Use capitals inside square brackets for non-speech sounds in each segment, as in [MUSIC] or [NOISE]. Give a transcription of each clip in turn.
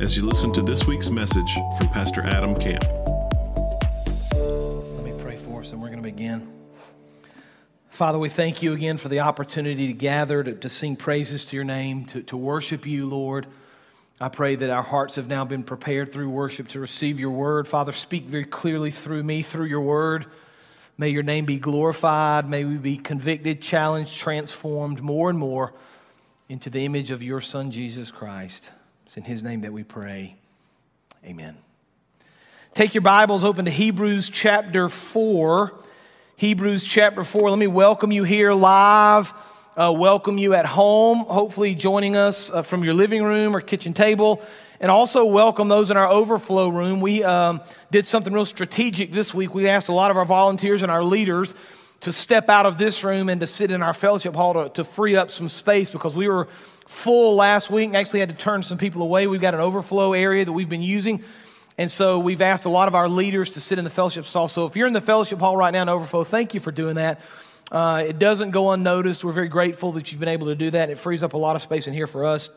as you listen to this week's message from Pastor Adam Camp. Let me pray for us and we're going to begin. Father, we thank you again for the opportunity to gather, to, to sing praises to your name, to, to worship you, Lord. I pray that our hearts have now been prepared through worship to receive your word. Father, speak very clearly through me, through your word. May your name be glorified. May we be convicted, challenged, transformed more and more into the image of your Son, Jesus Christ. It's in his name that we pray. Amen. Take your Bibles open to Hebrews chapter 4. Hebrews chapter 4. Let me welcome you here live. Uh, welcome you at home, hopefully joining us uh, from your living room or kitchen table. And also welcome those in our overflow room. We um, did something real strategic this week. We asked a lot of our volunteers and our leaders to step out of this room and to sit in our fellowship hall to, to free up some space because we were full last week and actually had to turn some people away. We've got an overflow area that we've been using. And so we've asked a lot of our leaders to sit in the fellowship hall. So if you're in the fellowship hall right now in overflow, thank you for doing that. Uh, it doesn't go unnoticed. We're very grateful that you've been able to do that. It frees up a lot of space in here for us.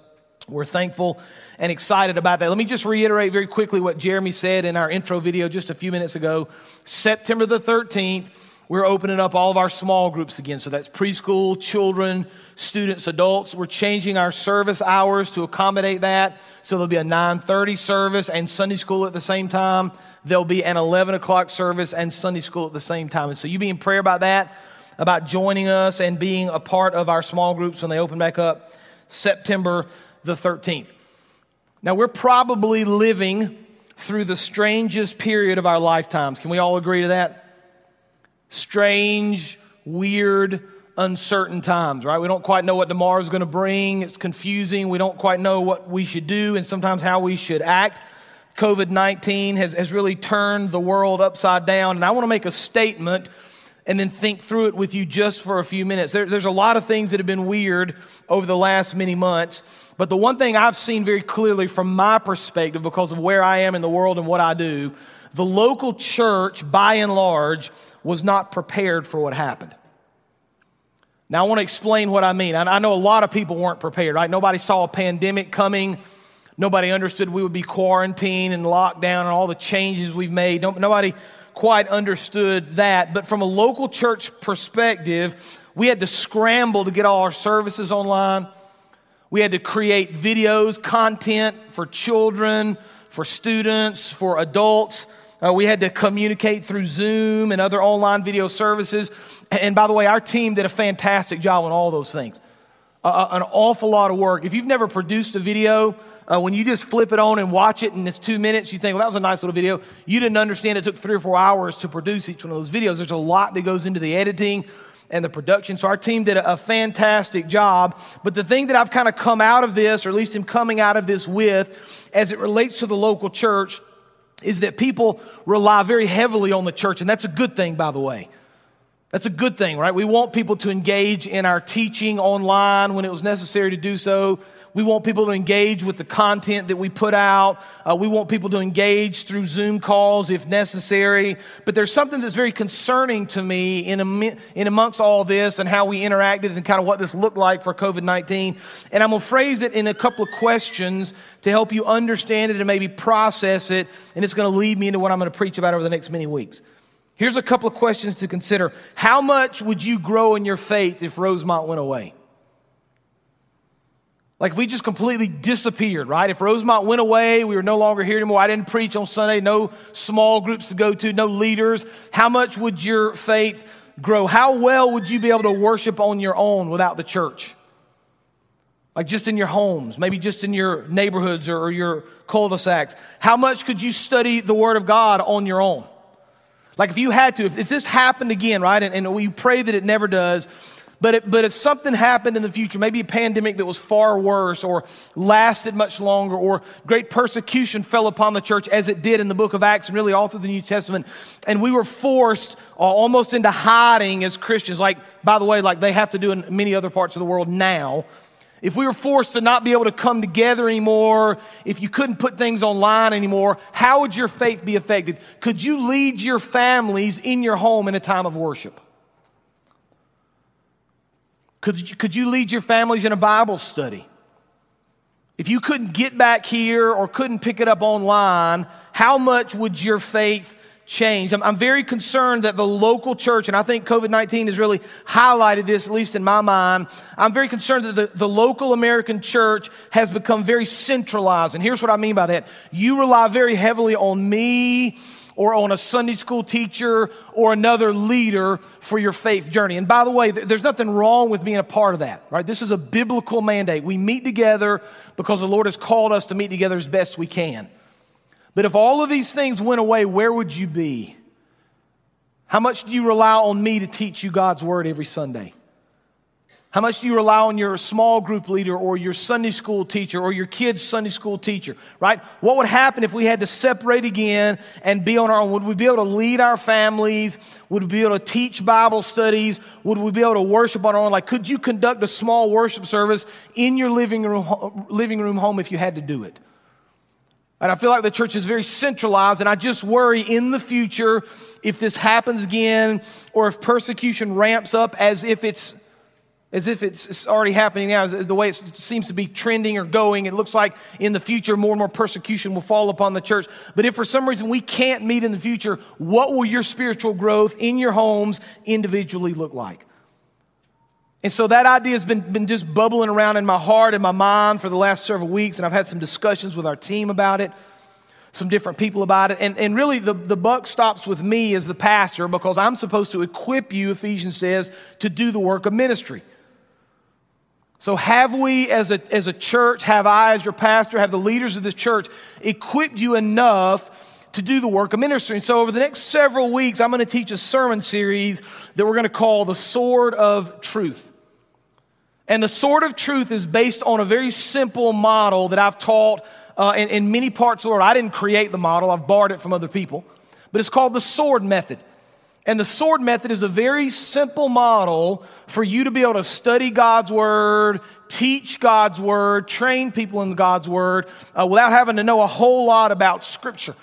We're thankful and excited about that. Let me just reiterate very quickly what Jeremy said in our intro video just a few minutes ago. September the 13th, we're opening up all of our small groups again. So that's preschool, children, students, adults. We're changing our service hours to accommodate that. So there'll be a 9:30 service and Sunday school at the same time. There'll be an 11 o'clock service and Sunday school at the same time. And so you be in prayer about that, about joining us and being a part of our small groups when they open back up September the 13th. Now we're probably living through the strangest period of our lifetimes. Can we all agree to that? Strange, weird, uncertain times, right? We don't quite know what tomorrow is going to bring. It's confusing. We don't quite know what we should do and sometimes how we should act. COVID 19 has, has really turned the world upside down. And I want to make a statement and then think through it with you just for a few minutes. There, there's a lot of things that have been weird over the last many months. But the one thing I've seen very clearly from my perspective, because of where I am in the world and what I do, the local church, by and large, was not prepared for what happened. Now, I want to explain what I mean. I know a lot of people weren't prepared, right? Nobody saw a pandemic coming. Nobody understood we would be quarantined and locked down and all the changes we've made. Nobody quite understood that. But from a local church perspective, we had to scramble to get all our services online. We had to create videos, content for children, for students, for adults. Uh, we had to communicate through Zoom and other online video services. And by the way, our team did a fantastic job on all those things. Uh, uh, an awful lot of work. If you've never produced a video, uh, when you just flip it on and watch it and it's two minutes, you think, well, that was a nice little video. You didn't understand it took three or four hours to produce each one of those videos. There's a lot that goes into the editing and the production. So our team did a, a fantastic job. But the thing that I've kind of come out of this, or at least am coming out of this with, as it relates to the local church, is that people rely very heavily on the church, and that's a good thing, by the way. That's a good thing, right? We want people to engage in our teaching online when it was necessary to do so. We want people to engage with the content that we put out. Uh, we want people to engage through Zoom calls if necessary. But there's something that's very concerning to me in, in amongst all this and how we interacted and kind of what this looked like for COVID 19. And I'm going to phrase it in a couple of questions to help you understand it and maybe process it. And it's going to lead me into what I'm going to preach about over the next many weeks. Here's a couple of questions to consider. How much would you grow in your faith if Rosemont went away? Like we just completely disappeared, right? If Rosemont went away, we were no longer here anymore. I didn't preach on Sunday, no small groups to go to, no leaders. How much would your faith grow? How well would you be able to worship on your own without the church? Like just in your homes, maybe just in your neighborhoods or your cul-de-sacs. How much could you study the Word of God on your own? Like if you had to, if, if this happened again, right, and, and we pray that it never does, But, it, but if something happened in the future, maybe a pandemic that was far worse or lasted much longer, or great persecution fell upon the church as it did in the book of Acts and really all through the New Testament, and we were forced uh, almost into hiding as Christians, like, by the way, like they have to do in many other parts of the world now. If we were forced to not be able to come together anymore, if you couldn't put things online anymore, how would your faith be affected? Could you lead your families in your home in a time of worship? Could you, could you lead your families in a Bible study? If you couldn't get back here or couldn't pick it up online, how much would your faith change? I'm, I'm very concerned that the local church, and I think COVID 19 has really highlighted this, at least in my mind. I'm very concerned that the, the local American church has become very centralized. And here's what I mean by that you rely very heavily on me or on a Sunday school teacher or another leader for your faith journey. And by the way, there's nothing wrong with being a part of that, right? This is a biblical mandate. We meet together because the Lord has called us to meet together as best we can. But if all of these things went away, where would you be? How much do you rely on me to teach you God's word every Sunday? How much do you rely on your small group leader or your Sunday school teacher or your kid's Sunday school teacher, right? What would happen if we had to separate again and be on our own? Would we be able to lead our families? Would we be able to teach Bible studies? Would we be able to worship on our own? Like, could you conduct a small worship service in your living room, living room home if you had to do it? And I feel like the church is very centralized, and I just worry in the future if this happens again or if persecution ramps up as if it's as if it's, already happening now, the way it seems to be trending or going. It looks like in the future more and more persecution will fall upon the church. But if for some reason we can't meet in the future, what will your spiritual growth in your homes individually look like? And so that idea has been, been just bubbling around in my heart and my mind for the last several weeks, and I've had some discussions with our team about it, some different people about it. And, and really, the, the buck stops with me as the pastor because I'm supposed to equip you, Ephesians says, to do the work of ministry. So, have we as a, as a church, have I as your pastor, have the leaders of this church equipped you enough to do the work of ministry? And so, over the next several weeks, I'm going to teach a sermon series that we're going to call The Sword of Truth. And the sword of truth is based on a very simple model that I've taught uh, in, in many parts of the world. I didn't create the model, I've borrowed it from other people. But it's called the sword method. And the sword method is a very simple model for you to be able to study God's word, teach God's word, train people in God's word uh, without having to know a whole lot about scripture.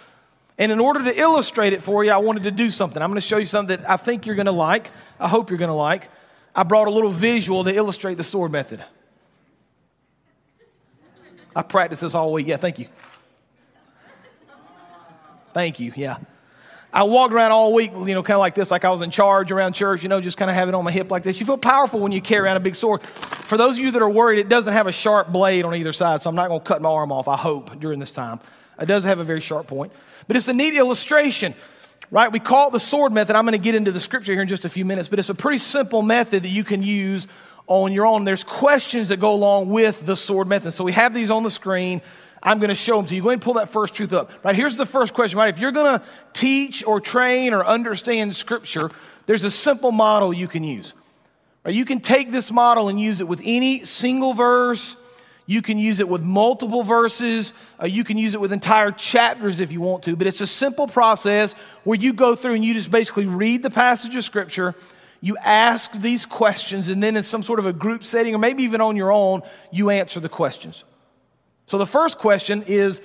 And in order to illustrate it for you, I wanted to do something. I'm going to show you something that I think you're going to like. I hope you're going to like. I brought a little visual to illustrate the sword method. I practiced this all week. Yeah, thank you. Thank you. Yeah. I walked around all week, you know, kind of like this, like I was in charge around church, you know, just kind of have it on my hip like this. You feel powerful when you carry around a big sword. For those of you that are worried, it doesn't have a sharp blade on either side, so I'm not going to cut my arm off, I hope, during this time. It does have a very sharp point. But it's a neat illustration, right? We call it the sword method. I'm going to get into the scripture here in just a few minutes, but it's a pretty simple method that you can use on your own. There's questions that go along with the sword method. So we have these on the screen. I'm going to show them to you. Go ahead and pull that first truth up. Right, here's the first question, right? If you're going to teach or train or understand scripture, there's a simple model you can use. Right? You can take this model and use it with any single verse. You can use it with multiple verses. Uh, you can use it with entire chapters if you want to. But it's a simple process where you go through and you just basically read the passage of scripture. You ask these questions, and then in some sort of a group setting, or maybe even on your own, you answer the questions. So the first question is,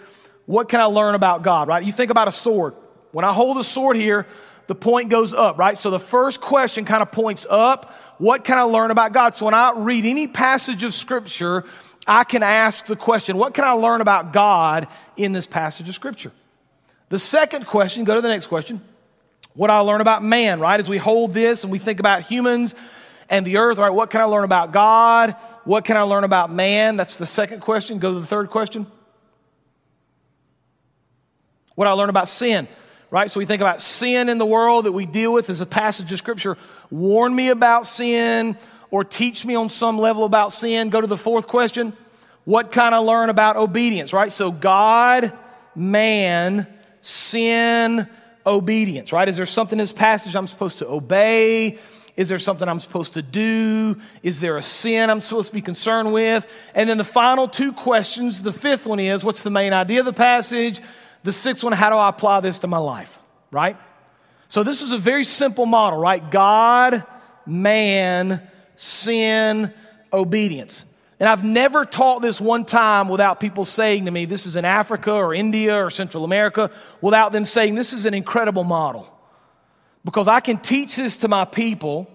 what can I learn about God, right? You think about a sword. When I hold a sword here, the point goes up, right? So the first question kind of points up. What can I learn about God? So when I read any passage of scripture, I can ask the question, what can I learn about God in this passage of scripture? The second question, go to the next question. What I learn about man, right? As we hold this and we think about humans and the earth, right? What can I learn about God? What can I learn about man? That's the second question. Go to the third question. What I learn about sin, right? So we think about sin in the world that we deal with as a passage of scripture. Warn me about sin or teach me on some level about sin. Go to the fourth question. What kind of learn about obedience, right? So God, man, sin, obedience, right? Is there something in this passage I'm supposed to obey? Is there something I'm supposed to do? Is there a sin I'm supposed to be concerned with? And then the final two questions the fifth one is what's the main idea of the passage? The sixth one, how do I apply this to my life? Right? So this is a very simple model, right? God, man, sin, obedience. And I've never taught this one time without people saying to me, this is in Africa or India or Central America, without them saying, this is an incredible model. Because I can teach this to my people.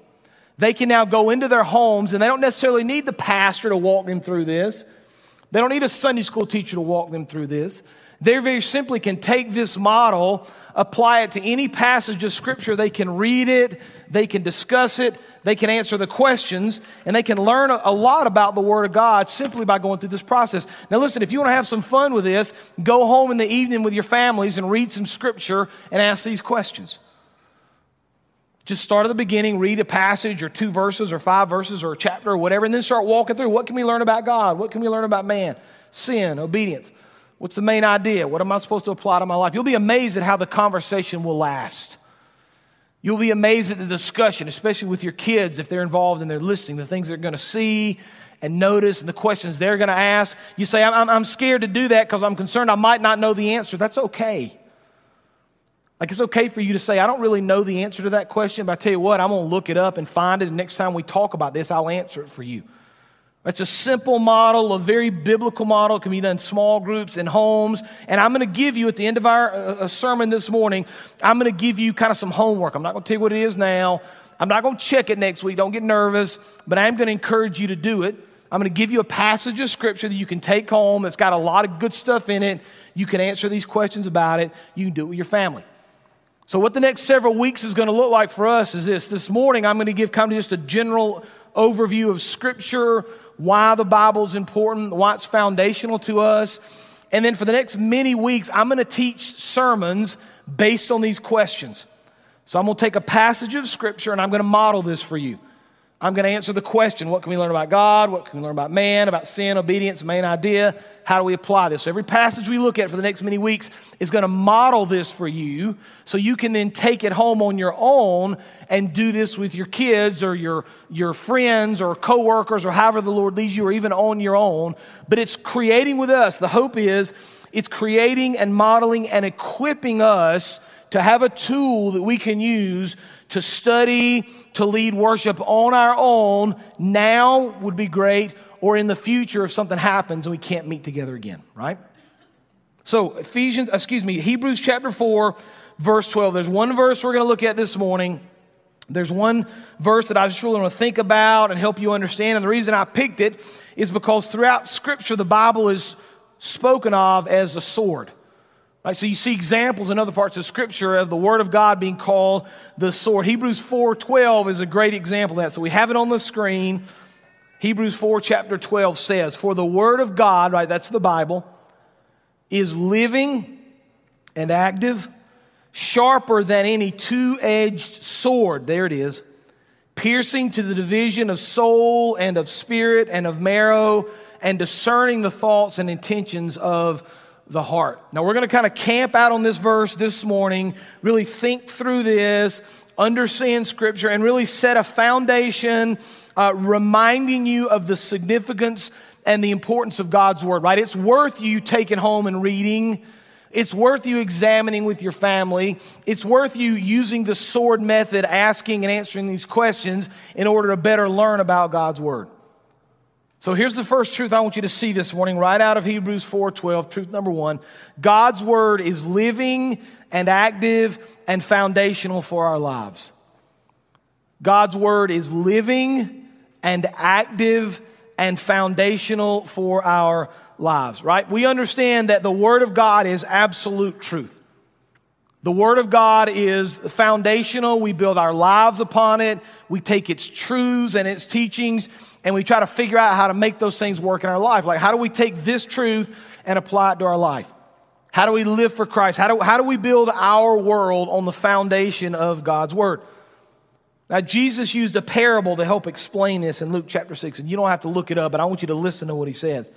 They can now go into their homes and they don't necessarily need the pastor to walk them through this. They don't need a Sunday school teacher to walk them through this. They very simply can take this model, apply it to any passage of Scripture. They can read it, they can discuss it, they can answer the questions, and they can learn a lot about the Word of God simply by going through this process. Now, listen, if you want to have some fun with this, go home in the evening with your families and read some Scripture and ask these questions. Just start at the beginning, read a passage or two verses or five verses or a chapter or whatever, and then start walking through. What can we learn about God? What can we learn about man? Sin, obedience. What's the main idea? What am I supposed to apply to my life? You'll be amazed at how the conversation will last. You'll be amazed at the discussion, especially with your kids if they're involved and they're listening, the things they're going to see and notice and the questions they're going to ask. You say, I'm, I'm scared to do that because I'm concerned I might not know the answer. That's okay. Like, it's okay for you to say, I don't really know the answer to that question, but I tell you what, I'm going to look it up and find it. And next time we talk about this, I'll answer it for you. It's a simple model, a very biblical model. It can be done in small groups in homes. And I'm going to give you, at the end of our uh, sermon this morning, I'm going to give you kind of some homework. I'm not going to tell you what it is now. I'm not going to check it next week. Don't get nervous. But I'm going to encourage you to do it. I'm going to give you a passage of scripture that you can take home that's got a lot of good stuff in it. You can answer these questions about it. You can do it with your family. So, what the next several weeks is going to look like for us is this. This morning, I'm going to give kind of just a general overview of scripture why the Bible is important, why it's foundational to us. And then for the next many weeks, I'm going to teach sermons based on these questions. So I'm going to take a passage of Scripture and I'm going to model this for you. I'm going to answer the question what can we learn about God? What can we learn about man, about sin, obedience, main idea? How do we apply this? So, every passage we look at for the next many weeks is going to model this for you so you can then take it home on your own and do this with your kids or your, your friends or coworkers or however the Lord leads you or even on your own. But it's creating with us. The hope is it's creating and modeling and equipping us to have a tool that we can use to study, to lead worship on our own now would be great, or in the future if something happens and we can't meet together again, right? So, Ephesians, excuse me, Hebrews chapter 4, verse 12. There's one verse we're going to look at this morning. There's one verse that I just really want to think about and help you understand. And the reason I picked it is because throughout Scripture, the Bible is spoken of as a sword. Right, so you see examples in other parts of Scripture of the Word of God being called the sword. Hebrews 4.12 is a great example of that. So we have it on the screen. Hebrews 4 chapter 12 says, For the Word of God, right, that's the Bible, is living and active, sharper than any two-edged sword. There it is. Piercing to the division of soul and of spirit and of marrow and discerning the thoughts and intentions of the heart. Now, we're going to kind of camp out on this verse this morning, really think through this, understand Scripture, and really set a foundation, uh, reminding you of the significance and the importance of God's Word, right? It's worth you taking home and reading. It's worth you examining with your family. It's worth you using the sword method, asking and answering these questions in order to better learn about God's Word. So here's the first truth I want you to see this morning, right out of Hebrews 4:12. Truth number one: God's word is living and active and foundational for our lives. God's word is living and active and foundational for our lives, right? We understand that the word of God is absolute truth. The Word of God is foundational. We build our lives upon it. We take its truths and its teachings and we try to figure out how to make those things work in our life. Like, how do we take this truth and apply it to our life? How do we live for Christ? How do, how do we build our world on the foundation of God's Word? Now, Jesus used a parable to help explain this in Luke chapter 6, and you don't have to look it up, but I want you to listen to what he says.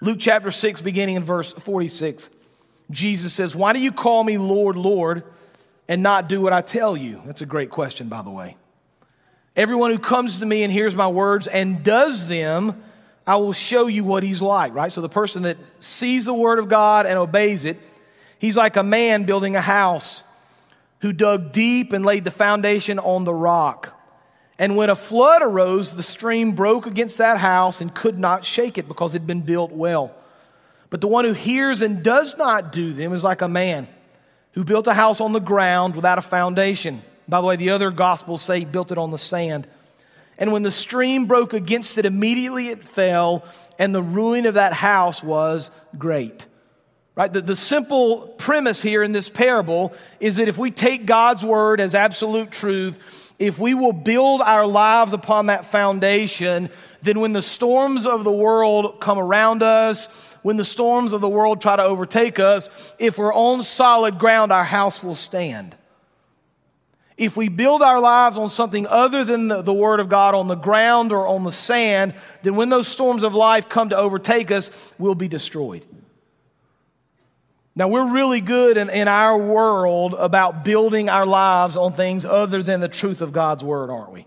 Luke chapter 6, beginning in verse 46. Jesus says, Why do you call me Lord, Lord, and not do what I tell you? That's a great question, by the way. Everyone who comes to me and hears my words and does them, I will show you what he's like, right? So the person that sees the word of God and obeys it, he's like a man building a house who dug deep and laid the foundation on the rock. And when a flood arose, the stream broke against that house and could not shake it because it had been built well. But the one who hears and does not do them is like a man who built a house on the ground without a foundation. By the way, the other gospels say he built it on the sand. And when the stream broke against it, immediately it fell, and the ruin of that house was great. Right? The, the simple premise here in this parable is that if we take God's word as absolute truth, if we will build our lives upon that foundation, then when the storms of the world come around us, when the storms of the world try to overtake us, if we're on solid ground, our house will stand. If we build our lives on something other than the, the, Word of God on the ground or on the sand, then when those storms of life come to overtake us, we'll be destroyed. Now, we're really good in, in our world about building our lives on things other than the truth of God's Word, aren't we?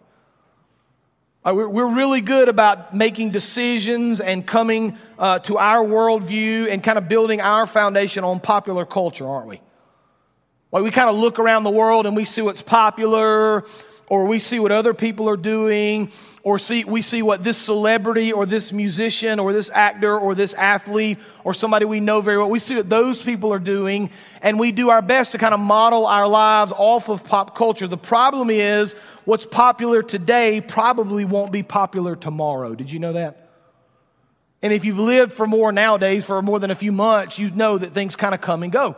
Uh, we're really good about making decisions and coming uh, to our worldview and kind of building our foundation on popular culture, aren't we? Like we kind of look around the world and we see what's popular, or we see what other people are doing, or see, we see what this celebrity or this musician or this actor or this athlete or somebody we know very well, we see what those people are doing, and we do our best to kind of model our lives off of pop culture. The problem is, what's popular today probably won't be popular tomorrow. Did you know that? And if you've lived for more nowadays, for more than a few months, you know that things kind of come and go.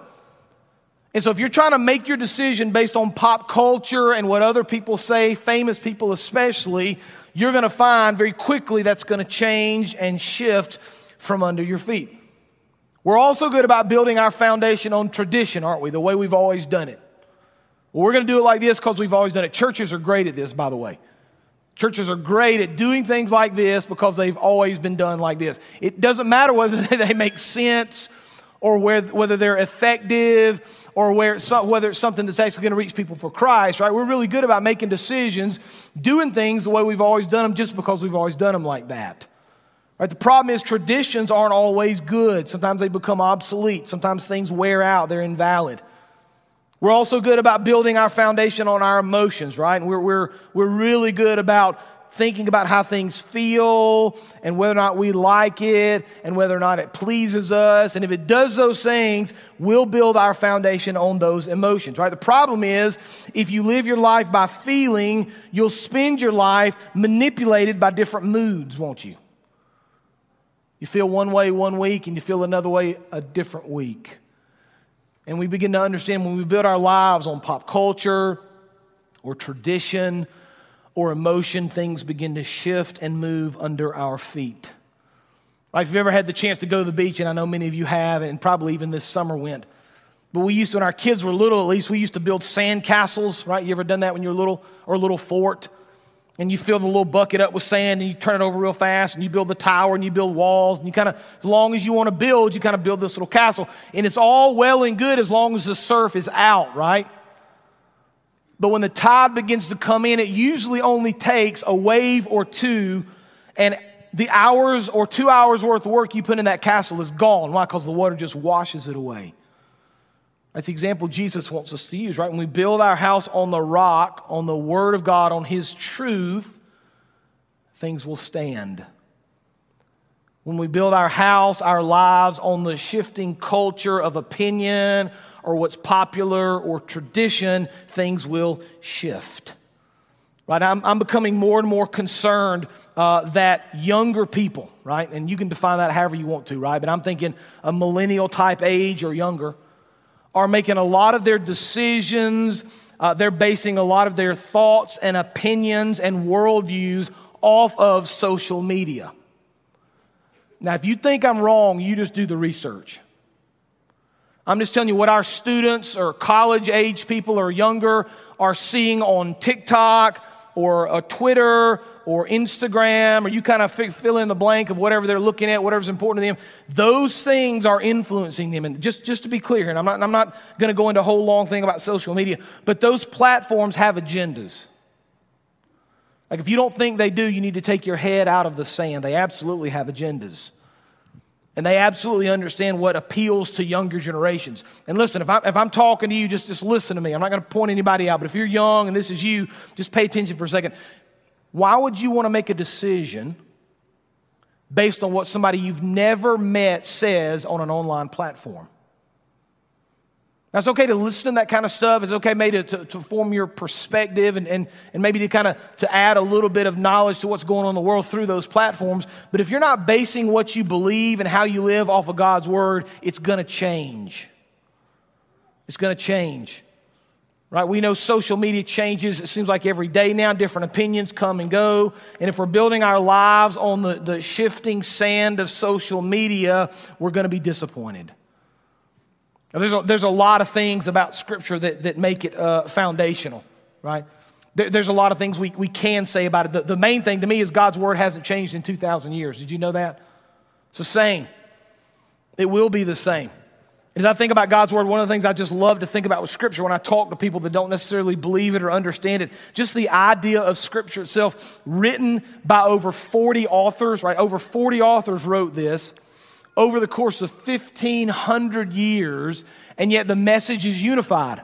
And so, if you're trying to make your decision based on pop culture and what other people say, famous people especially, you're going to find very quickly that's going to change and shift from under your feet. We're also good about building our foundation on tradition, aren't we? The way we've always done it. Well, we're going to do it like this because we've always done it. Churches are great at this, by the way. Churches are great at doing things like this because they've always been done like this. It doesn't matter whether [LAUGHS] they make sense or whether they're effective or whether it's something that's actually going to reach people for Christ, right? We're really good about making decisions, doing things the way we've always done them just because we've always done them like that. Right? The problem is traditions aren't always good. Sometimes they become obsolete. Sometimes things wear out. They're invalid. We're also good about building our foundation on our emotions, right? And we're, we're, we're really good about thinking about how things feel and whether or not we like it and whether or not it pleases us. And if it does those things, we'll build our foundation on those emotions, right? The problem is if you live your life by feeling, you'll spend your life manipulated by different moods, won't you? You feel one way one week and you feel another way a different week. And we begin to understand when we build our lives on pop culture or tradition, or emotion, things begin to shift and move under our feet. Right, if you've ever had the chance to go to the beach, and I know many of you have, and probably even this summer went, but we used to, when our kids were little at least, we used to build sand castles, right? You ever done that when you were little? Or a little fort? And you fill the little bucket up with sand and you turn it over real fast and you build the tower and you build walls and you kind of, as long as you want to build, you kind of build this little castle. And it's all well and good as long as the surf is out, right? But when the tide begins to come in, it usually only takes a wave or two, and the hours or two hours worth of work you put in that castle is gone. Why? Because the water just washes it away. That's the example Jesus wants us to use, right? When we build our house on the rock, on the Word of God, on His truth, things will stand. When we build our house, our lives on the shifting culture of opinion or what's popular or tradition, things will shift. Right? I'm, I'm becoming more and more concerned uh, that younger people, right? And you can define that however you want to, right? But I'm thinking a millennial type age or younger are making a lot of their decisions, uh, they're basing a lot of their thoughts and opinions and worldviews off of social media. Now, if you think I'm wrong, you just do the research. I'm just telling you what our students or college age people or younger are seeing on TikTok or a Twitter or Instagram, or you kind of fill in the blank of whatever they're looking at, whatever's important to them. Those things are influencing them. And just, just to be clear, and I'm not, I'm not going to go into a whole long thing about social media, but those platforms have agendas. Like, if you don't think they do, you need to take your head out of the sand. They absolutely have agendas. And they absolutely understand what appeals to younger generations. And listen, if, I, if I'm talking to you, just, just listen to me. I'm not going to point anybody out, but if you're young and this is you, just pay attention for a second. Why would you want to make a decision based on what somebody you've never met says on an online platform? Now, it's okay to listen to that kind of stuff. It's okay maybe to, to, to form your perspective and, and, and maybe to kind of to add a little bit of knowledge to what's going on in the world through those platforms. But if you're not basing what you believe and how you live off of God's word, it's going to change. It's going to change. Right? We know social media changes. It seems like every day now, different opinions come and go. And if we're building our lives on the, the shifting sand of social media, we're going to be disappointed. Now, there's, a, there's a lot of things about Scripture that, that make it uh, foundational, right? There, there's a lot of things we, we can say about it. The, the main thing to me is God's Word hasn't changed in 2,000 years. Did you know that? It's the same. It will be the same. As I think about God's Word, one of the things I just love to think about with Scripture when I talk to people that don't necessarily believe it or understand it, just the idea of Scripture itself, written by over 40 authors, right? Over 40 authors wrote this over the course of 1,500 years, and yet the message is unified.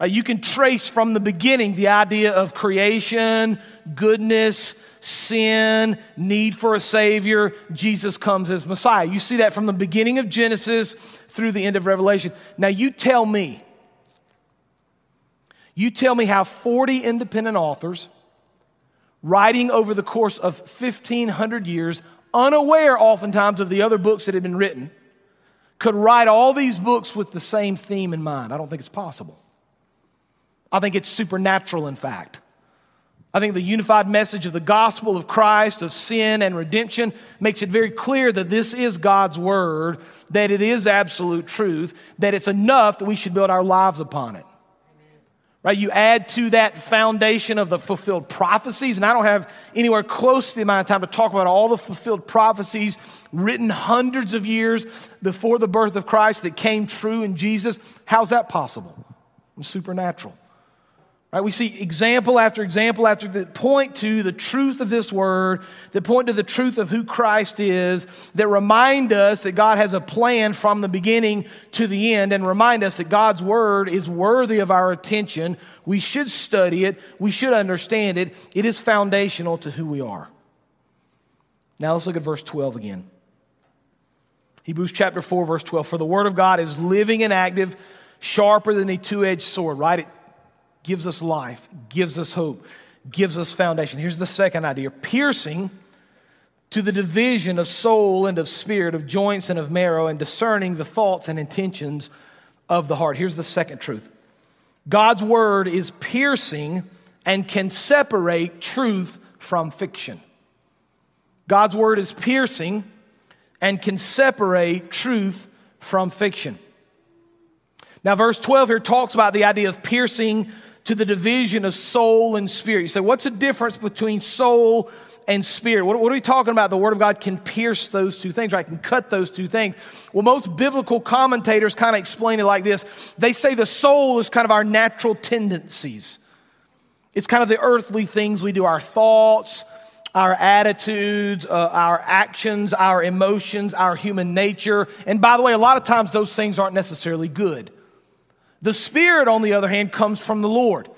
Uh, you can trace from the beginning the idea of creation, goodness, sin, need for a Savior. Jesus comes as Messiah. You see that from the beginning of Genesis through the end of Revelation. Now, you tell me, you tell me how 40 independent authors, writing over the course of 1,500 years, unaware oftentimes of the other books that had been written, could write all these books with the same theme in mind. I don't think it's possible. I think it's supernatural, in fact. I think the unified message of the gospel of Christ, of sin and redemption, makes it very clear that this is God's word, that it is absolute truth, that it's enough that we should build our lives upon it. Right? You add to that foundation of the fulfilled prophecies, and I don't have anywhere close to the amount of time to talk about all the fulfilled prophecies written hundreds of years before the birth of Christ that came true in Jesus. How's that possible? It's supernatural. Right, we see example after example after that point to the truth of this word, that point to the truth of who Christ is, that remind us that God has a plan from the beginning to the end, and remind us that God's word is worthy of our attention. We should study it, we should understand it. It is foundational to who we are. Now let's look at verse 12 again. Hebrews chapter 4, verse 12. For the word of God is living and active, sharper than a two edged sword, right? It gives us life, gives us hope, gives us foundation. Here's the second idea piercing to the division of soul and of spirit, of joints and of marrow, and discerning the thoughts and intentions of the heart. Here's the second truth God's word is piercing and can separate truth from fiction. God's word is piercing and can separate truth from fiction. Now, verse 12 here talks about the idea of piercing to the division of soul and spirit. You say, what's the difference between soul and spirit? What, what, are we talking about? The Word of God can pierce those two things, right? Can cut those two things. Well, most biblical commentators kind of explain it like this they say the soul is kind of our natural tendencies, it's kind of the earthly things we do, our thoughts. Our attitudes, uh, our actions, our emotions, our human nature. And by the way, a lot of times those things aren't necessarily good. The Spirit, on the other hand, comes from the Lord.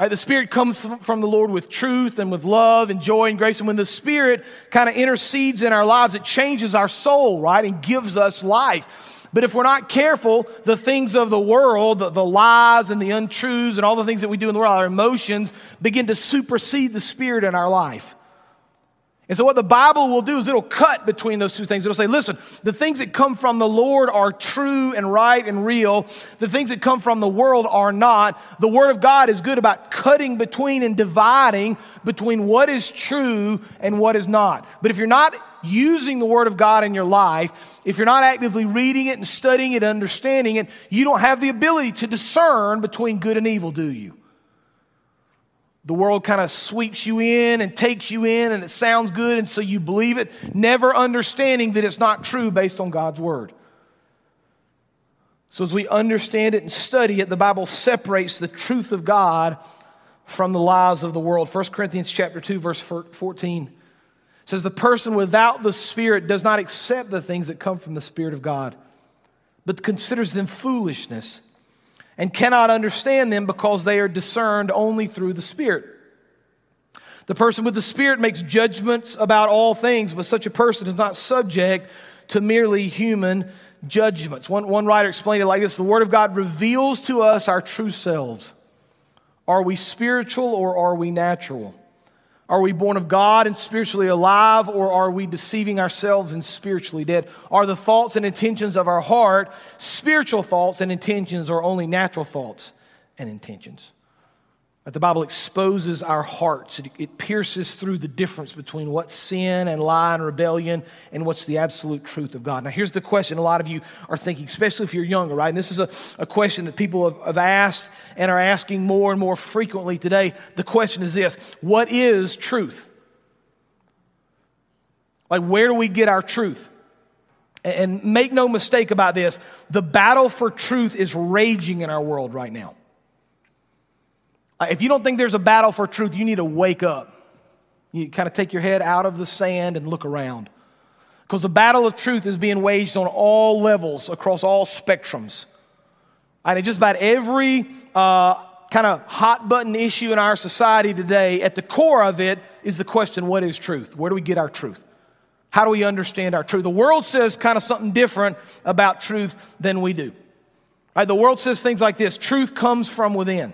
Right? The Spirit comes from the Lord with truth and with love and joy and grace. And when the Spirit kind of intercedes in our lives, it changes our soul, right? And gives us life. But if we're not careful, the things of the world, the, the lies and the untruths and all the things that we do in the world, our emotions begin to supersede the Spirit in our life. And so, what the Bible will do is it'll cut between those two things. It'll say, listen, the things that come from the Lord are true and right and real. The things that come from the world are not. The Word of God is good about cutting between and dividing between what is true and what is not. But if you're not using the Word of God in your life, if you're not actively reading it and studying it, and understanding it, you don't have the ability to discern between good and evil, do you? The world kind of sweeps you in and takes you in, and it sounds good, and so you believe it, never understanding that it's not true based on God's word. So, as we understand it and study it, the Bible separates the truth of God from the lies of the world. 1 Corinthians chapter 2 verse 14 says the person without the spirit does not accept the things that come from the spirit of God, but considers them foolishness and cannot understand them because they are discerned only through the spirit. The person with the spirit makes judgments about all things, but such a person is not subject to merely human judgments. One, one writer explained it like this The Word of God reveals to us our true selves. Are we spiritual or are we natural? Are we born of God and spiritually alive, or are we deceiving ourselves and spiritually dead? Are the thoughts and intentions of our heart spiritual thoughts and intentions, or only natural thoughts and intentions? That the Bible exposes our hearts. It, it, pierces through the difference between what's sin and lie and rebellion and what's the absolute truth of God. Now, here's the question a lot of you are thinking, especially if you're younger, right? And this is a, a question that people have, have asked and are asking more and more frequently today. The question is this What is truth? Like, where do we get our truth? And make no mistake about this the battle for truth is raging in our world right now. Uh, if you don't think there's a battle for truth, you need to wake up. You kind of take your head out of the sand and look around. Because the battle of truth is being waged on all levels, across all spectrums. And just about every uh, kind of hot button issue in our society today, at the core of it is the question what is truth? Where do we get our truth? How do we understand our truth? The world says kind of something different about truth than we do. Right? The world says things like this truth comes from within.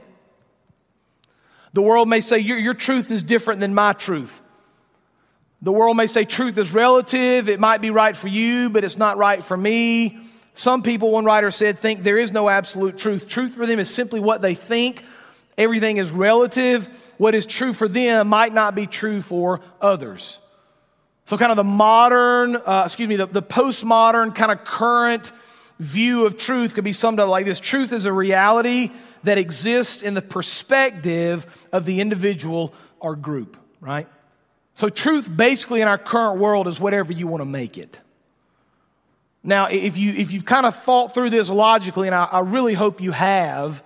The world may say, your, your truth is different than my truth. The world may say truth is relative. It might be right for you, but it's not right for me. Some people, one writer said, think there is no absolute truth. Truth for them is simply what they think. Everything is relative. What is true for them might not be true for others. So, kind of the modern, uh, excuse me, the, the postmodern, kind of current view of truth could be summed up like this Truth is a reality that exists in the perspective of the individual or group, right? So, truth basically in our current world is whatever you want to make it. Now, if, you, if you've kind of thought through this logically, and I, I really hope you have,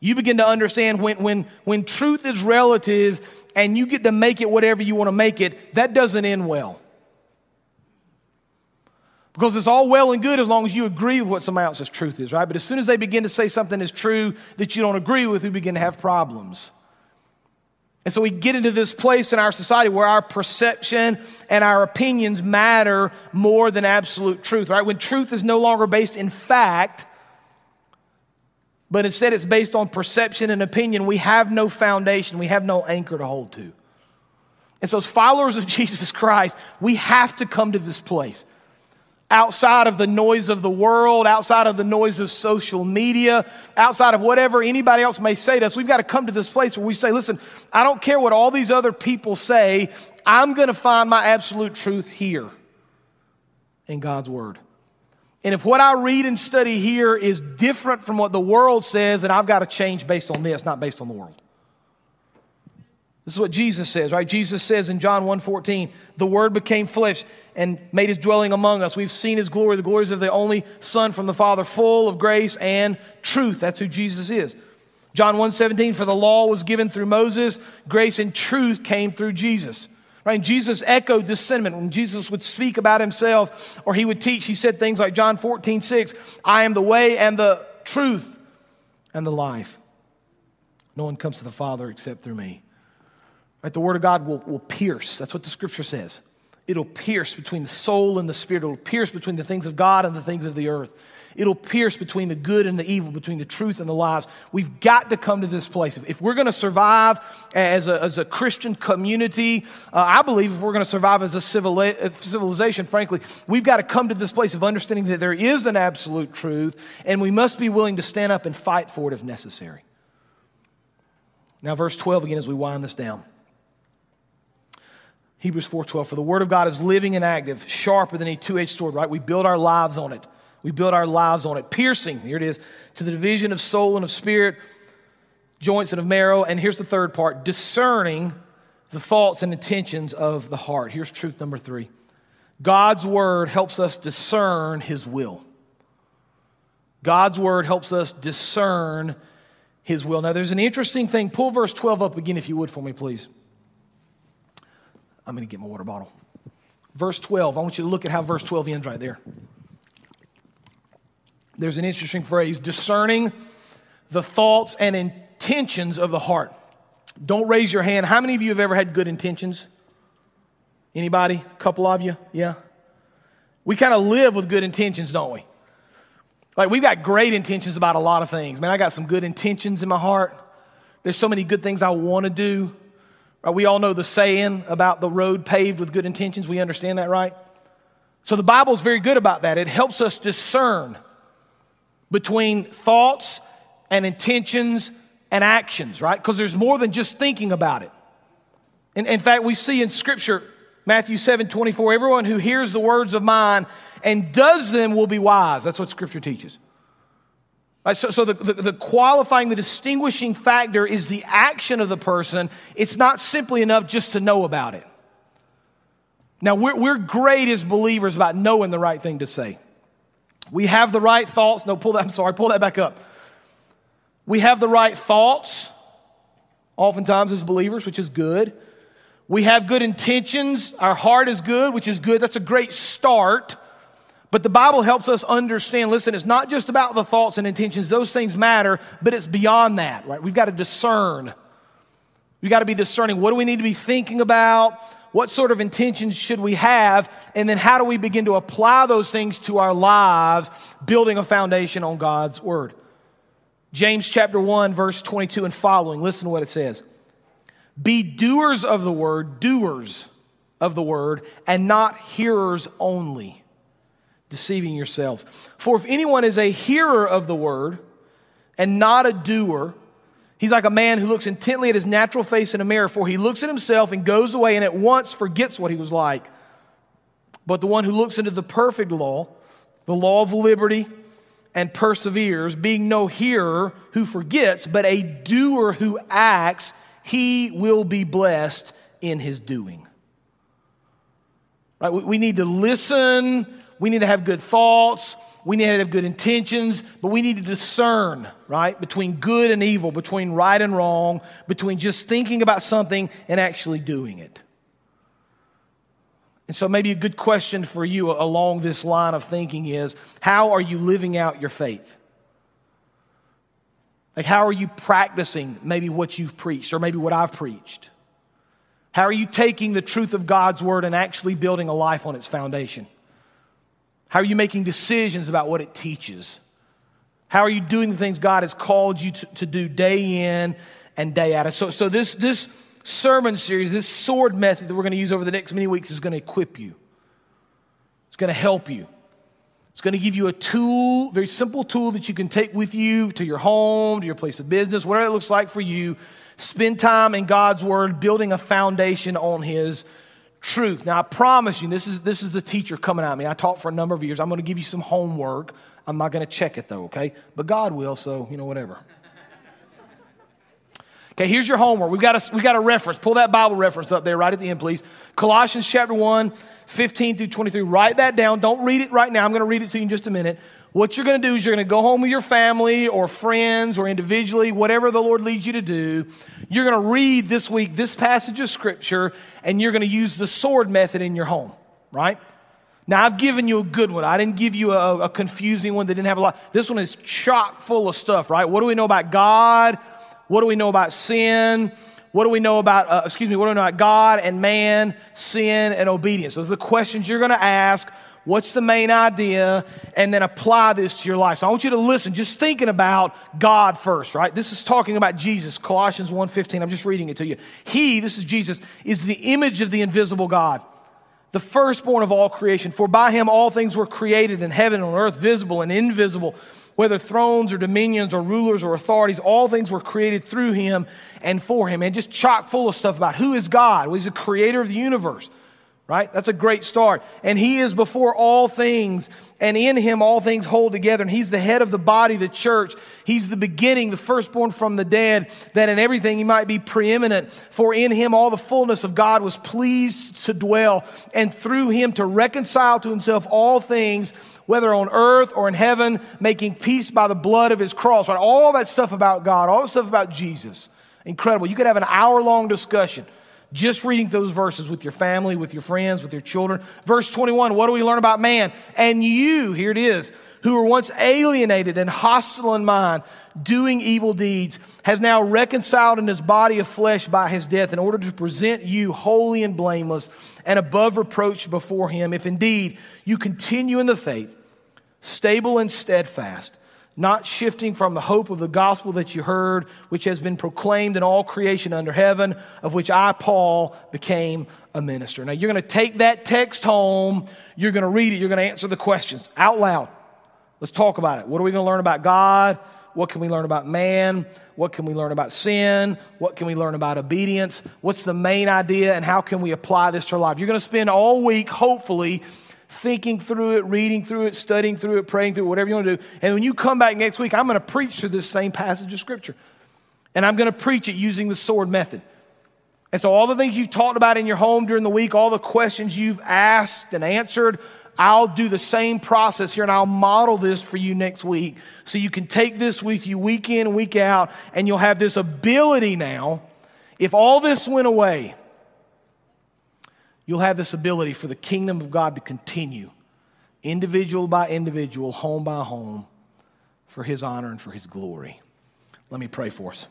you begin to understand when, when, when truth is relative and you get to make it whatever you want to make it, that doesn't end well. Because it's all well and good as long as you agree with what somebody else's truth is, right? But as soon as they begin to say something is true that you don't agree with, we begin to have problems. And so we get into this place in our society where our perception and our opinions matter more than absolute truth, right? When truth is no longer based in fact, but instead it's based on perception and opinion, we have no foundation, we have no anchor to hold to. And so, as followers of [LAUGHS] Jesus Christ, we have to come to this place outside of the noise of the world, outside of the noise of social media, outside of whatever anybody else may say to us, we've got to come to this place where we say, listen, I don't care what all these other people say, I'm going to find my absolute truth here in God's Word. And if what I read and study here is different from what the world says, then I've got to change based on this, not based on the world. This is what Jesus says, right? Jesus says in John 1:14, "The word became flesh and made his dwelling among us. We've seen his glory, the glories of the only Son from the Father, full of grace and truth." That's who Jesus is. John 1:17, "For the law was given through Moses, grace and truth came through Jesus." Right? And Jesus echoed this sentiment when Jesus would speak about himself or he would teach. He said things like John 14, 6, I am the way and the truth and the life. No one comes to the Father except through me. Right? The Word of God will, will pierce. That's what the Scripture says. It'll pierce between the soul and the spirit. It'll pierce between the things of God and the things of the earth. It'll pierce between the good and the evil, between the truth and the lies. We've got to come to this place. If we're going to survive as a, as a Christian community, uh, I believe if we're going to survive as a civilization, frankly, we've got to come to this place of understanding that there is an absolute truth, and we must be willing to stand up and fight for it if necessary. Now, verse 12 again as we wind this down. Hebrews 4:12 for the word of God is living and active, sharper than a two-edged sword, right? We build our lives on it. We build our lives on it, piercing, here it is, to the division of soul and of spirit, joints and of marrow, and here's the third part, discerning the thoughts and intentions of the heart. Here's truth number 3. God's word helps us discern his will. God's word helps us discern his will. Now, there's an interesting thing. Pull verse 12 up again, if you would, for me, please. I'm going to get my water bottle. Verse 12. I want you to look at how verse 12 ends right there. There's an interesting phrase discerning the thoughts and intentions of the heart. Don't raise your hand. How many of you have ever had good intentions? Anybody? A couple of you? Yeah. We kind of live with good intentions, don't we? Like, we've got great intentions about a lot of things. Man, I got some good intentions in my heart. There's so many good things I want to do. We all know the saying about the road paved with good intentions. We understand that, right? So the Bible's very good about that. It helps us discern between thoughts and intentions and actions, right? Because there's more than just thinking about it. In, in fact, we see in Scripture, Matthew 7 24, everyone who hears the words of mine and does them will be wise. That's what Scripture teaches. Right, so, so the, the, the, qualifying, the distinguishing factor is the action of the person. It's not simply enough just to know about it. Now, we're, we're great as believers about knowing the right thing to say. We have the right thoughts. No, pull that, [LAUGHS] I'm sorry, pull that back up. We have the right thoughts, oftentimes as believers, which is good. We have good intentions. Our heart is good, which is good. That's a great start. But the Bible helps us understand listen, it's not just about the thoughts and intentions, those things matter, but it's beyond that, right? We've got to discern. We've got to be discerning what do we need to be thinking about? What sort of intentions should we have? And then how do we begin to apply those things to our lives, building a foundation on God's Word? James chapter 1, verse 22 and following, listen to what it says. Be doers of the word, doers of the word, and not hearers only deceiving yourselves. For if anyone is a hearer of the word and not a doer, he's like a man who looks intently at his natural face in a mirror, for he looks at himself and goes away and at once forgets what he was like. But the one who looks into the perfect law, the law of liberty, and perseveres, being no hearer who forgets, but a doer who acts, he will be blessed in his doing. Right? We need to listen we need to have good thoughts. We need to have good intentions, but we need to discern, right, between good and evil, between right and wrong, between just thinking about something and actually doing it. And so, maybe a good question for you along this line of thinking is how are you living out your faith? Like, how are you practicing maybe what you've preached or maybe what I've preached? How are you taking the truth of God's word and actually building a life on its foundation? How are you making decisions about what it teaches? How are you doing the things God has called you to, to do day in and day out? So, so this, this sermon series, this sword method that we're going to use over the next many weeks is going to equip you. It's going to help you. It's going to give you a tool, very simple tool that you can take with you to your home, to your place of business, whatever it looks like for you. Spend time in God's Word, building a foundation on His truth. Now, I promise you, this is, this is the teacher coming at me. I taught for a number of years. I'm going to give you some homework. I'm not going to check it, though, okay? But God will, so, you know, whatever. Okay, here's your homework. We've got, a, we got a reference. Pull that Bible reference up there right at the end, please. Colossians chapter 1, 15 through 23. Write that down. Don't read it right now. I'm going to read it to you in just a minute. What you're going to do is you're going to go home with your family or friends or individually, whatever the Lord leads you to do. You're going to read this week this passage of Scripture and you're going to use the sword method in your home, right? Now, I've given you a good one. I didn't give you a, a confusing one that didn't have a lot. This one is chock full of stuff, right? What do we know about God? What do we know about sin? What do we know about, uh, excuse me, what do we know about God and man, sin, and obedience? Those are the questions you're going to ask What's the main idea? And then apply this to your life. So I want you to listen, just thinking about God first, right? This is talking about Jesus, Colossians 1:15. I'm just reading it to you. He, this is Jesus, is the image of the invisible God, the firstborn of all creation. For by him all things were created in heaven and on earth, visible and invisible, whether thrones or dominions or rulers or authorities, all things were created through him and for him. And just chock full of stuff about who is God. Well, he's the creator of the universe. Right? That's a great start. And he is before all things, and in him all things hold together. And he's the head of the body, the church. He's the beginning, the firstborn from the dead, that in everything he might be preeminent. For in him all the fullness of God was pleased to dwell, and through him to reconcile to himself all things, whether on earth or in heaven, making peace by the blood of his cross. Right? All that stuff about God, all that stuff about Jesus. Incredible. You could have an hour long discussion just reading those verses with your family, with your friends, with your children. Verse 21, what do we learn about man? And you, here it is, who were once alienated and hostile in mind, doing evil deeds, has now reconciled in his body of flesh by his death in order to present you holy and blameless and above reproach before him, if indeed you continue in the faith, stable and steadfast not shifting from the hope of the gospel that you heard, which has been proclaimed in all creation under heaven, of which I, Paul, became a minister. Now, you're going to take that text home, you're going to read it, you're going to answer the questions out loud. Let's talk about it. What are we going to learn about God? What can we learn about man? What can we learn about sin? What can we learn about obedience? What's the main idea, and how can we apply this to our life? You're going to spend all week, hopefully, thinking through it, reading through it, studying through it, praying through it, whatever you want to do. And when you come back next week, I'm going to preach through this same passage of Scripture. And I'm going to preach it using the sword method. And so, all the things you've talked about in your home during the week, all the questions you've asked and answered, I'll do the same process here and I'll model this for you next week. So you can take this with you week in, week out, and you'll have this ability now. If all this went away, you'll have this ability for the kingdom of God to continue, individual by individual, home by home, for His honor and for His glory. Let me pray for us.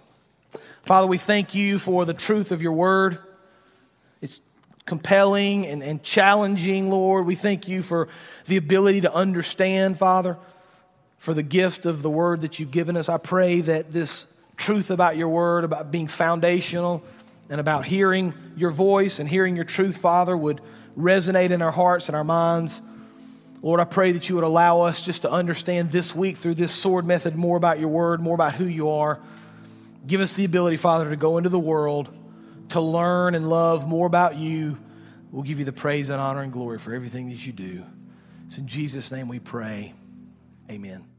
Father, we thank you for the truth of your word. It's compelling and, and challenging, Lord. We thank you for the ability to understand, Father, for the gift of the word that you've given us. I pray that this truth about your word, about being foundational, and about hearing your voice and hearing your truth, Father, would resonate in our hearts and our minds. Lord, I pray that you would allow us just to understand this week through this sword method more about your word, more about who you are. Give us the ability, Father, to go into the world, to learn and love more about you. We'll give you the praise and honor and glory for everything that you do. It's in Jesus' name we pray. Amen.